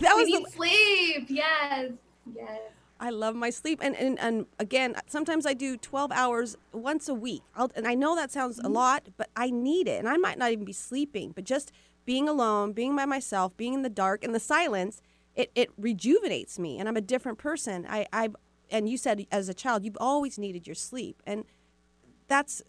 That we was need the... sleep. Yes. Yes. I love my sleep, and, and and again, sometimes I do twelve hours once a week. I'll, and I know that sounds mm-hmm. a lot, but I need it, and I might not even be sleeping, but just being alone, being by myself, being in the dark, and the silence, it it rejuvenates me, and I'm a different person. I I and you said as a child you've always needed your sleep, and that's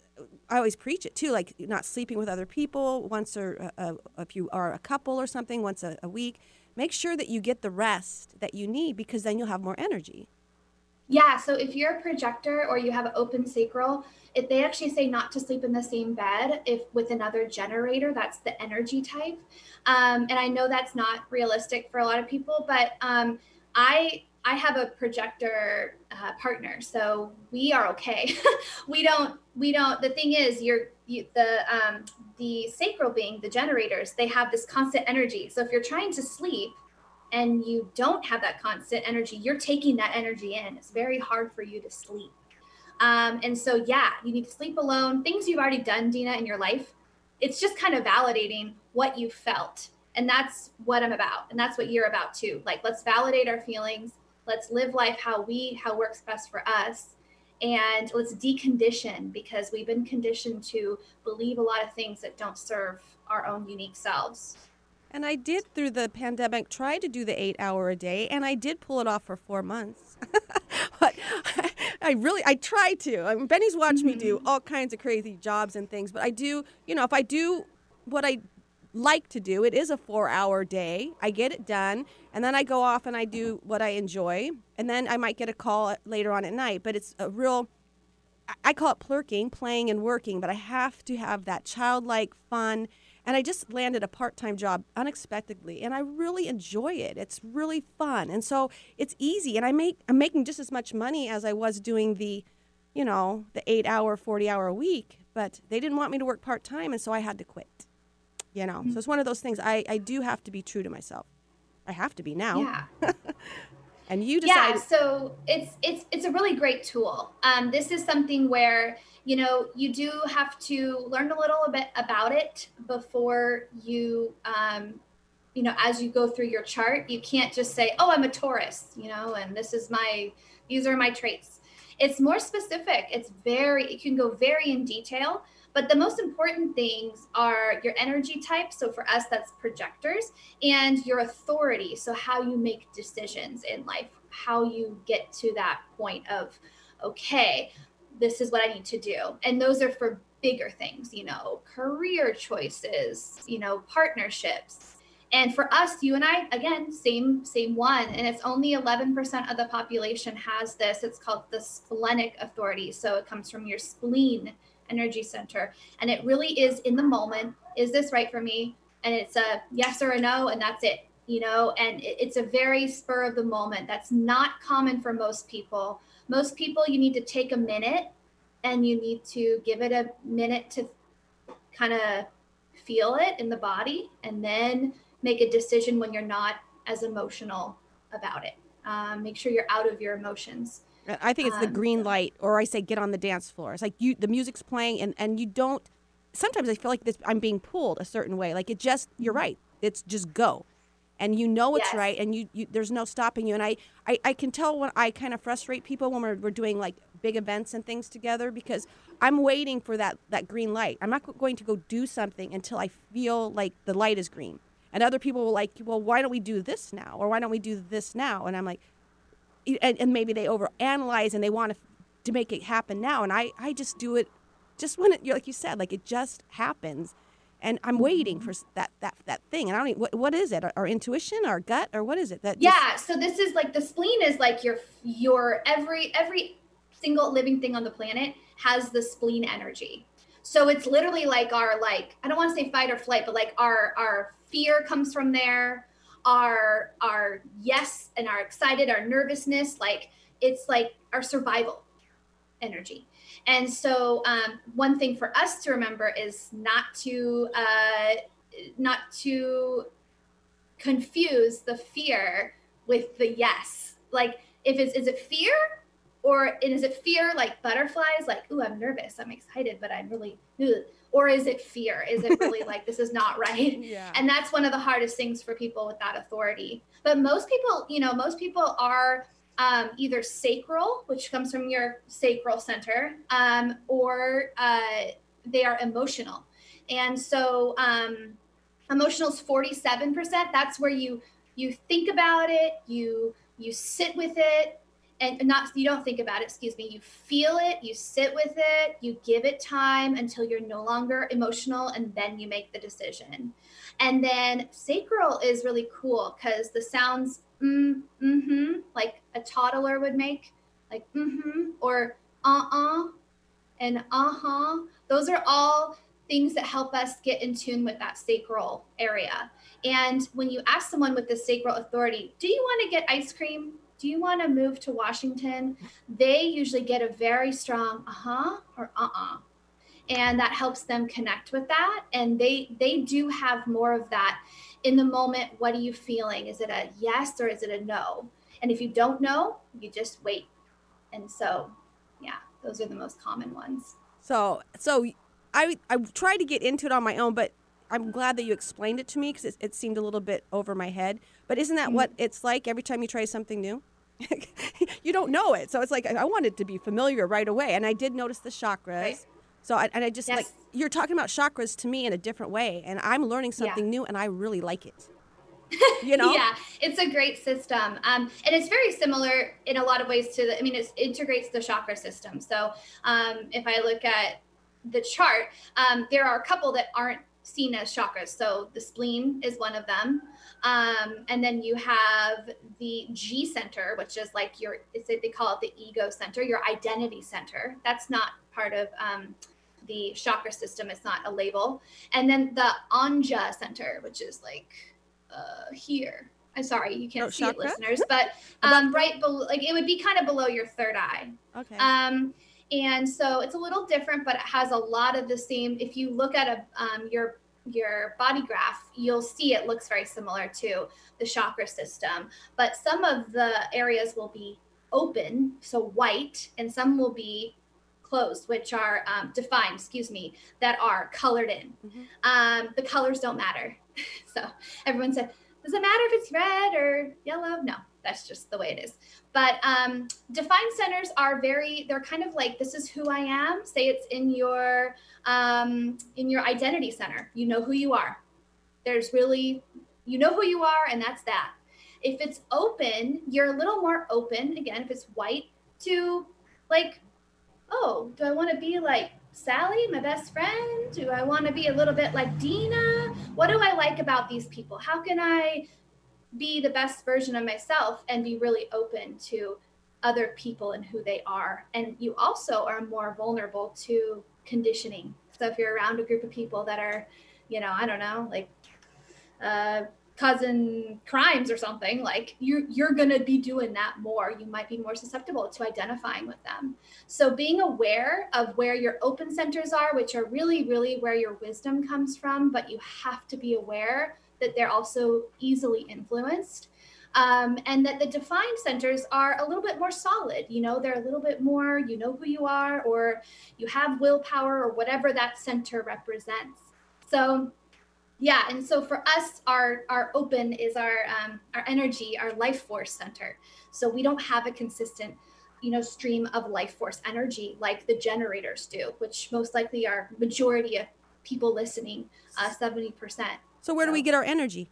I always preach it too, like not sleeping with other people once or uh, if you are a couple or something once a, a week. Make sure that you get the rest that you need because then you'll have more energy. Yeah, so if you're a projector or you have open sacral, if they actually say not to sleep in the same bed if with another generator, that's the energy type. Um, and I know that's not realistic for a lot of people, but um, I I have a projector uh, partner, so we are okay. we don't we don't. The thing is, you're you, the um, the sacral being the generators. They have this constant energy. So if you're trying to sleep and you don't have that constant energy, you're taking that energy in. It's very hard for you to sleep. Um, and so yeah, you need to sleep alone. Things you've already done, Dina, in your life. It's just kind of validating what you felt and that's what i'm about and that's what you're about too like let's validate our feelings let's live life how we how works best for us and let's decondition because we've been conditioned to believe a lot of things that don't serve our own unique selves and I did through the pandemic try to do the eight hour a day, and I did pull it off for four months. but I really, I try to. I mean, Benny's watched mm-hmm. me do mm-hmm. all kinds of crazy jobs and things, but I do, you know, if I do what I like to do. It is a four hour day. I get it done. And then I go off and I do what I enjoy. And then I might get a call later on at night. But it's a real, I call it plurking, playing and working. But I have to have that childlike fun. And I just landed a part time job unexpectedly. And I really enjoy it. It's really fun. And so it's easy. And I make, I'm making just as much money as I was doing the, you know, the eight hour, 40 hour a week. But they didn't want me to work part time. And so I had to quit you know. Mm-hmm. So it's one of those things. I I do have to be true to myself. I have to be now. Yeah. and you decide. Yeah. So it's it's it's a really great tool. Um, this is something where you know you do have to learn a little bit about it before you um, you know as you go through your chart. You can't just say, "Oh, I'm a Taurus," you know, and this is my these are my traits. It's more specific. It's very it can go very in detail but the most important things are your energy type. So for us, that's projectors, and your authority. So how you make decisions in life, how you get to that point of, okay, this is what I need to do. And those are for bigger things, you know, career choices, you know, partnerships. And for us, you and I, again, same same one, and it's only 11% of the population has this. It's called the splenic authority. So it comes from your spleen energy center. And it really is in the moment. Is this right for me? And it's a yes or a no, and that's it, you know, and it's a very spur of the moment. That's not common for most people. Most people, you need to take a minute and you need to give it a minute to kind of feel it in the body and then make a decision when you're not as emotional about it. Um, make sure you're out of your emotions. I think it's um, the green light, or I say get on the dance floor. It's like you, the music's playing, and and you don't. Sometimes I feel like this, I'm being pulled a certain way. Like it just, you're mm-hmm. right. It's just go, and you know it's Yes. right and you, you there's no stopping you and I, I i can tell when i kind of frustrate people when we're, we're doing like big events and things together because i'm waiting for that that green light i'm not going to go do something until i feel like the light is green and other people will like well why don't we do this now or why don't we do this now and i'm like and, and maybe they overanalyze and they want to, to make it happen now and i i just do it just when it like you said like it just happens and i'm waiting mm-hmm. for that that that thing and i don't even, what, what is it our, our intuition our gut or what is it that just- Yeah, so this is like the spleen is like your your every every single living thing on the planet has the spleen energy. So it's literally like our like I don't want to say fight or flight, but like our our fear comes from there. Our our yes and our excited, our nervousness, like it's like our survival energy. And so um, one thing for us to remember is not to uh, not to confuse the fear with the yes. Like if it's is it fear or is it fear like butterflies like ooh I'm nervous I'm excited but I'm really ugh. Or is it fear? Is it really like this is not right? Yeah. And that's one of the hardest things for people with that authority. But most people you know most people are um, either sacral which comes from your sacral center um, or uh, they are emotional. And so um, emotional is 47% that's where you you think about it you you sit with it and not you don't think about it excuse me you feel it you sit with it you give it time until you're no longer emotional and then you make the decision. And then sacral is really cool because the sounds mm, mm-hmm like a toddler would make like mm-hmm or uh-uh and uh-huh. Those are all things that help us get in tune with that sacral area. And when you ask someone with the sacral authority do you want to get ice cream do you want to move to Washington? They usually get a very strong uh huh or uh uh And that helps them connect with that. And they they do have more of that in the moment. What are you feeling? Is it a yes or is it a no? And if you don't know, you just wait. And so, yeah, those are the most common ones. So, so I I tried to get into it on my own, but I'm glad that you explained it to me because it, it seemed a little bit over my head. But isn't that what it's like every time you try something new? you don't know it, so it's like I wanted to be familiar right away, and I did notice the chakras. Right. So I, and I just like you're talking about chakras to me in a different way, and I'm learning Yeah. something new, and I really like it. You know? yeah it's a great system um, and it's very similar in a lot of ways to the i mean it integrates the chakra system so um, if i look at the chart um, there are a couple that aren't seen as chakras so the spleen is one of them um, and then you have the g center which is like your it's they call it the ego center your identity center that's not part of um, the chakra system it's not a label and then the ajna center which is like uh, here. I'm sorry, you can't Oh, see chakra? it, listeners, but um, right below, like it would be kind of below your third eye. Okay. Um, and so it's a little different, but it has a lot of the same. If you look at a um, your your body graph, you'll see it looks very similar to the chakra system, but some of the areas will be open, so white, and some will be closed, which are um, defined, excuse me, that are colored in. Mhm. Um, the colors don't matter. so everyone said, does it matter if it's red or yellow? No, that's just the way it is. But um, defined centers are very, they're kind of like, this is who I am. Say it's in your, um, in your identity center. You know who you are. There's really, you know who you are, and that's that. If it's open, you're a little more open. Again, if it's white, to like, oh, do I want to be like Sally, my best friend? Do I want to be a little bit like Dina? What do I like about these people? How can I be the best version of myself and be really open to other people and who they are? And you also are more vulnerable to conditioning. So if you're around a group of people that are, you know, I don't know, like uh, causing crimes or something, like you're you're gonna be doing that more. You might be more susceptible to identifying with them. So being aware of where your open centers are, which are really, really where your wisdom comes from, but you have to be aware that they're also easily influenced. Um, and that the defined centers are a little bit more solid. You know, they're a little bit more, you know who you are, or you have willpower, or whatever that center represents. So Yeah, and so for us, our our open is our um, our energy, our life force center. So we don't have a consistent, you know, stream of life force energy like the generators do, which most likely are majority of people listening, uh, seventy percent. So where do we get our energy?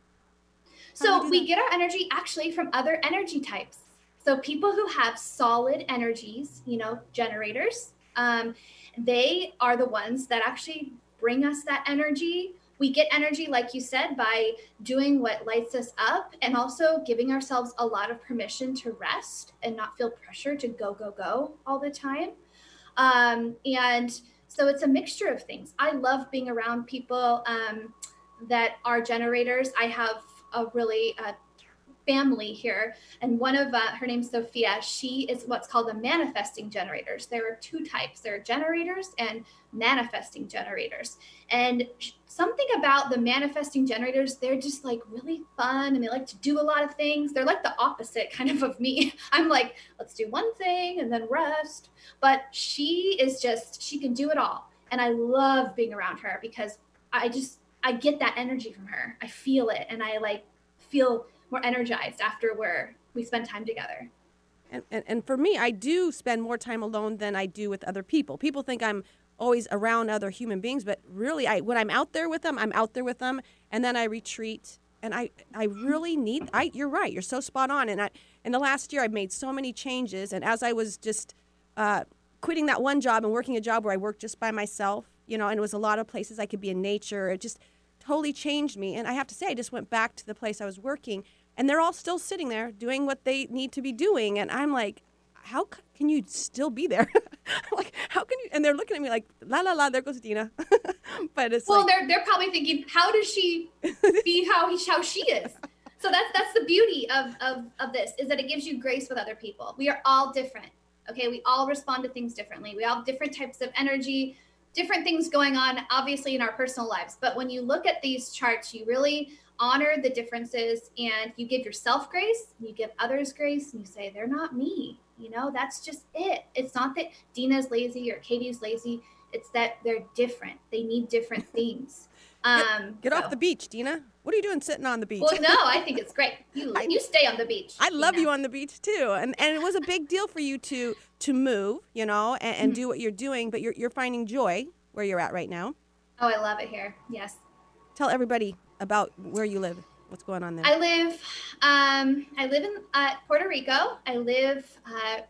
How So do we get our energy actually from other energy types. So people who have solid energies, you know, generators, um, they are the ones that actually bring us that energy. We get energy, like you said, by doing what lights us up and also giving ourselves a lot of permission to rest and not feel pressure to go, go, go all the time. Um, and so it's a mixture of things. I love being around people um, that are generators. I have a really uh, family here. And one of uh, her name's sophia. She is what's called the manifesting generators. There are two types. There are generators and manifesting generators. And something about the manifesting generators they're just like really fun and they like to do a lot of things. They're like the opposite kind of of me. I'm like let's do one thing and then rest. But she is just she can do it all. And i love being around her because i just i get that energy from her i feel it and i like feel more energized after we're we spend time together. And, and, and for me, I do spend more time alone than I do with other people. People think I'm always around other human beings, but really, I when I'm out there with them, I'm out there with them, and then I retreat. And I, I really need. I, you're right. You're so spot on. And I, in the last year, I've made so many changes. And as I was just uh, quitting that one job and working a job where I worked just by myself, you know, and it was a lot of places I could be in nature. It just totally changed me. And I have to say, I just went back to the place I was working, and they're all still sitting there doing what they need to be doing. And I'm like, how c- can you still be there? like, how can you? And they're looking at me like, la la la, there goes Dina. but it's Well, like, they're they're probably thinking, how does she be how he, how she is? So that's that's the beauty of, of of this is that it gives you grace with other people. We are all different. Okay, we all respond to things differently. We all have different types of energy, different things going on, obviously in our personal lives. But when you look at these charts, you really honor the differences and you give yourself grace, you give others grace, and you say they're not me. You know, that's just it. It's not that Dina's lazy or Katy's lazy. It's that they're different. They need different things. Um, get off so- the beach, Dina. What are you doing sitting on the beach? Well, no, I think it's great. You you stay on the beach. I love Dina. you on the beach too, and and it was a big deal for you to to move, you know, and, and do what you're doing. But you're you're finding joy where you're at right now. Oh, I love it here. Yes. Tell everybody about where you live. What's going on there? I live, um, I live in uh, Puerto Rico. I live uh,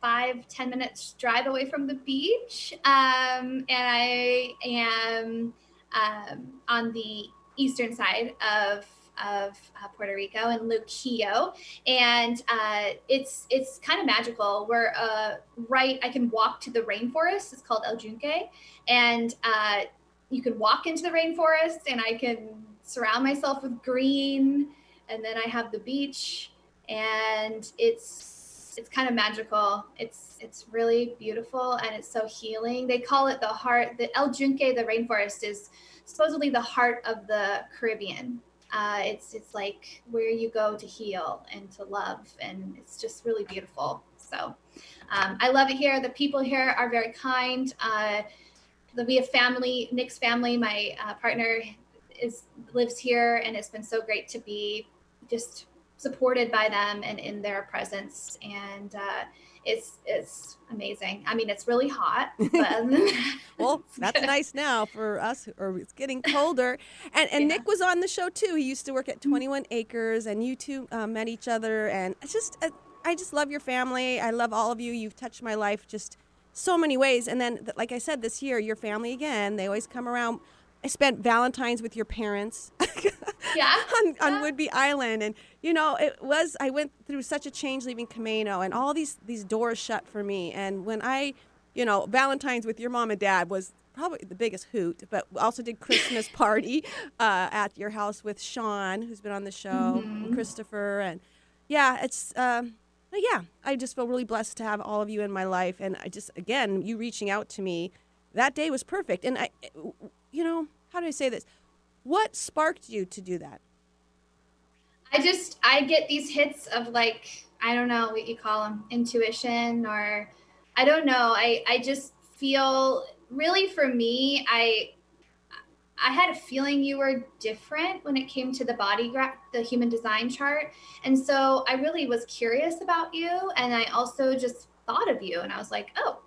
five ten minutes drive away from the beach, um, and I am um, on the eastern side of of uh, Puerto Rico in Luquillo, and uh, it's it's kind of magical. We're uh, right. I can walk to the rainforest. It's called El Yunque, and uh, you can walk into the rainforest, and I can surround myself with green, and then I have the beach, and it's it's kind of magical. It's it's really beautiful, and it's so healing. They call it the heart. The El Yunque, the rainforest, is supposedly the heart of the Caribbean. Uh, it's it's like where you go to heal and to love, and it's just really beautiful. So um, I love it here. The people here are very kind. Uh, we have family. Nick's family, my uh, partner, is lives here, and it's been so great to be just supported by them and in their presence. And uh, it's it's amazing. I mean, it's really hot, but well, that's nice now for us, or it's getting colder. And and Nick was on the show too. He used to work at 21 Acres, and you two uh, met each other. And it's just, uh, I just love your family. I love all of you. You've touched my life just so many ways. And then, like I said, this year, your family again. They always come around. I spent Valentine's with your parents. yeah. on, on Whidbey Island, and you know it was. I went through such a change leaving Camino, and all these these doors shut for me. And when I, you know, Valentine's with your mom and dad was probably the biggest hoot. But also did Christmas party uh, at your house with Sean, who's been on the show, and Mhm. Christopher, and yeah, it's. Um, but yeah, I just feel really blessed to have all of you in my life, and I just again you reaching out to me. That day was perfect, and I, you know, how do I say this? What sparked you to do that? I just I get these hits of like I don't know what you call them intuition or I don't know I I just feel really for me I I had a feeling you were different when it came to the body graph, the human design chart. And so I really was curious about you. And I also just thought of you and I was like, oh,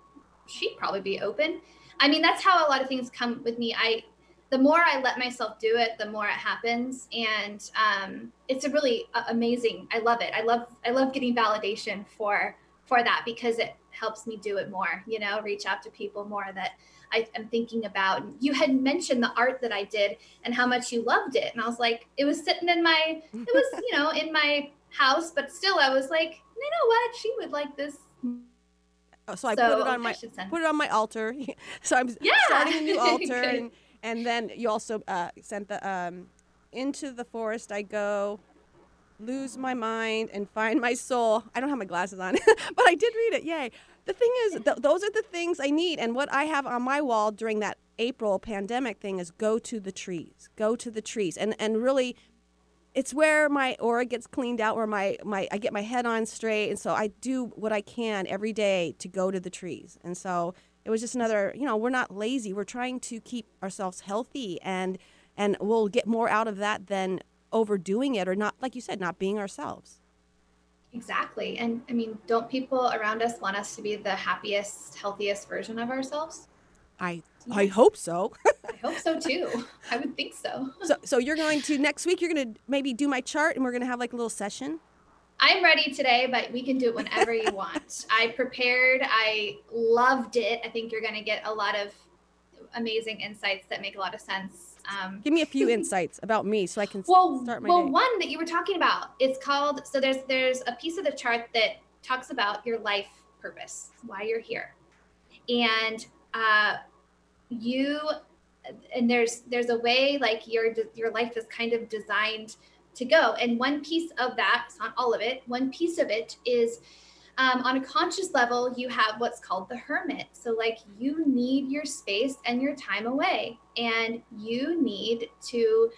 she'd probably be open. I mean, that's how a lot of things come with me. I, the more I let myself do it, the more it happens. And um, it's a really uh, amazing. I love it. I love, I love getting validation for, for that because it helps me do it more, you know, reach out to people more that I am thinking about. You had mentioned the art that I did and how much you loved it. And I was like, it was sitting in my, it was, you know, in my house, but still I was like, you know what? She would like this. Oh, so I So, put it on my put it on my altar. so I'm Yeah. starting a new altar, and and then you also uh, sent the um, into the forest I go, lose my mind and find my soul. I don't have my glasses on, but I did read it. Yay! The thing is, th- those are the things I need, and what I have on my wall during that April pandemic thing is go to the trees, go to the trees, and and really it's where my aura gets cleaned out where my, my i get my head on straight and so i do what i can every day to go to the trees and so it was just another you know we're not lazy we're trying to keep ourselves healthy and and we'll get more out of that than overdoing it or not like you said not being ourselves Exactly. And I mean, don't people around us want us to be the happiest, healthiest version of ourselves? i mm-hmm. i hope so I hope so too. I would think so. so so you're going to next week you're going to maybe do my chart and we're going to have like a little session I'm ready today, but we can do it whenever you want. I prepared. I loved it. I think you're going to get a lot of amazing insights that make a lot of sense. Um, give me a few insights about me so i can well, start my well, day one that you were talking about. It's called. So there's there's a piece of the chart that talks about your life purpose, why you're here, and uh, you. And there's there's a way like your your life is kind of designed to go. And one piece of that, it's not all of it. One piece of it is um, on a conscious level, you have what's called the hermit. So, like, you need your space and your time away, and you need to.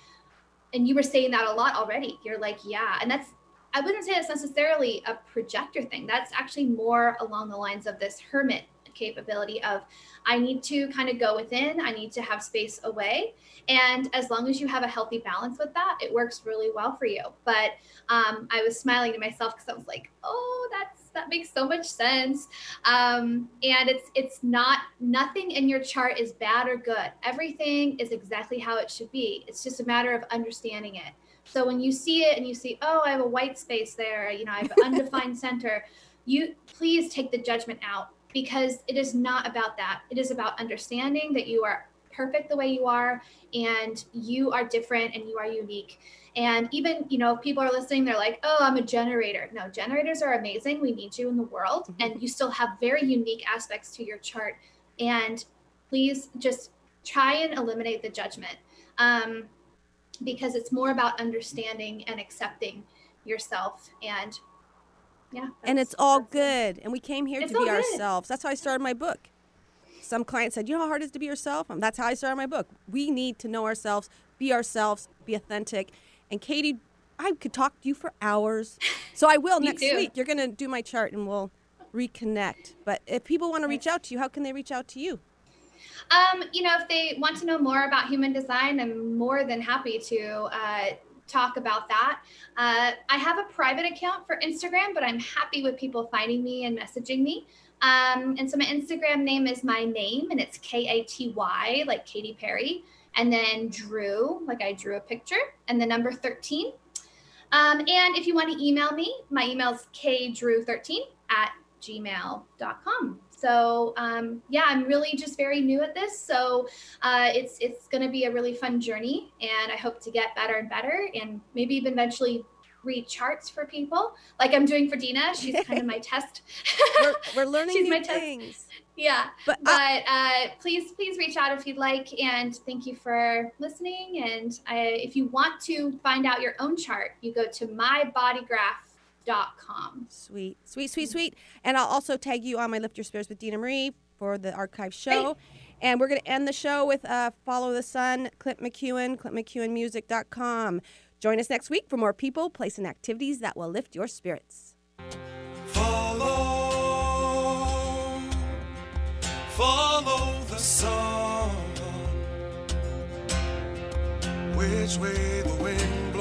And you were saying that a lot already. You're like, yeah, and that's. I wouldn't say that's necessarily a projector thing. That's actually more along the lines of this hermit capability of I need to kind of go within, I need to have space away. And as long as you have a healthy balance with that, it works really well for you. But um, I was smiling to myself because I was like, oh, that's that makes so much sense. Um, and it's it's not nothing in your chart is bad or good. Everything is exactly how it should be. It's just a matter of understanding it. So when you see it and you see, oh, I have a white space there, you know, I have an undefined center, you please take the judgment out because it is not about that. It is about understanding that you are perfect the way you are and you are different and you are unique. And even, you know, if people are listening, they're like, oh, I'm a generator. No, generators are amazing. We need you in the world. And you still have very unique aspects to your chart. And please just try and eliminate the judgment um, because it's more about understanding and accepting yourself. And yeah. and it's all good. And we came here to be good. ourselves. That's how I started my book. Some clients said, "You know how hard it is to be yourself." Um, that's how I started my book. We need to know ourselves, be ourselves, be authentic. And Katy, I could talk to you for hours, so I will next too. week. You're gonna do my chart, and we'll reconnect. But if people want to reach out to you, how can they reach out to you? Um, you know, if they want to know more about human design, I'm more than happy to uh, talk about that. Uh, I have a private account for Instagram, but I'm happy with people finding me and messaging me. Um, and so my Instagram name is my name, and it's K A T Y, like Katy Perry, and then Drew, like I drew a picture, and the number 13. Um, and if you want to email me, my email is kdrew13 at gmail.com. So um, yeah, I'm really just very new at this. So uh, it's it's going to be a really fun journey, and I hope to get better and better, and maybe even eventually read charts for people, like I'm doing for Dina. She's kind of my test. We're, we're learning She's my new test. things. Yeah, But but I- uh, please, please reach out if you'd like, and thank you for listening. And I, if you want to find out your own chart, you go to mybodygraph.com. Sweet, sweet, sweet, sweet. And I'll also tag you on my Lift Your Spirits with Dina Marie for the archive show. And we're going to end the show with uh, Follow the Sun, Clint McEwen, ClintMcEwenMusic.com. Join us next week for more people, place, and activities that will lift your spirits. Follow, follow the sun. which way the wind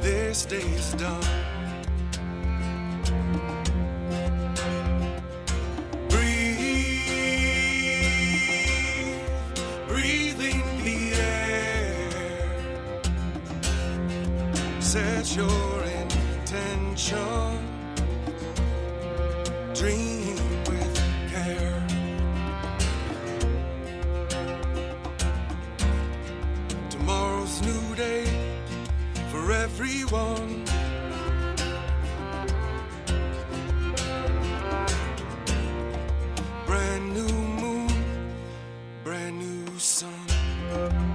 this day is done. Breathe, the air. Set your intention. everyone. Brand new moon, brand new sun.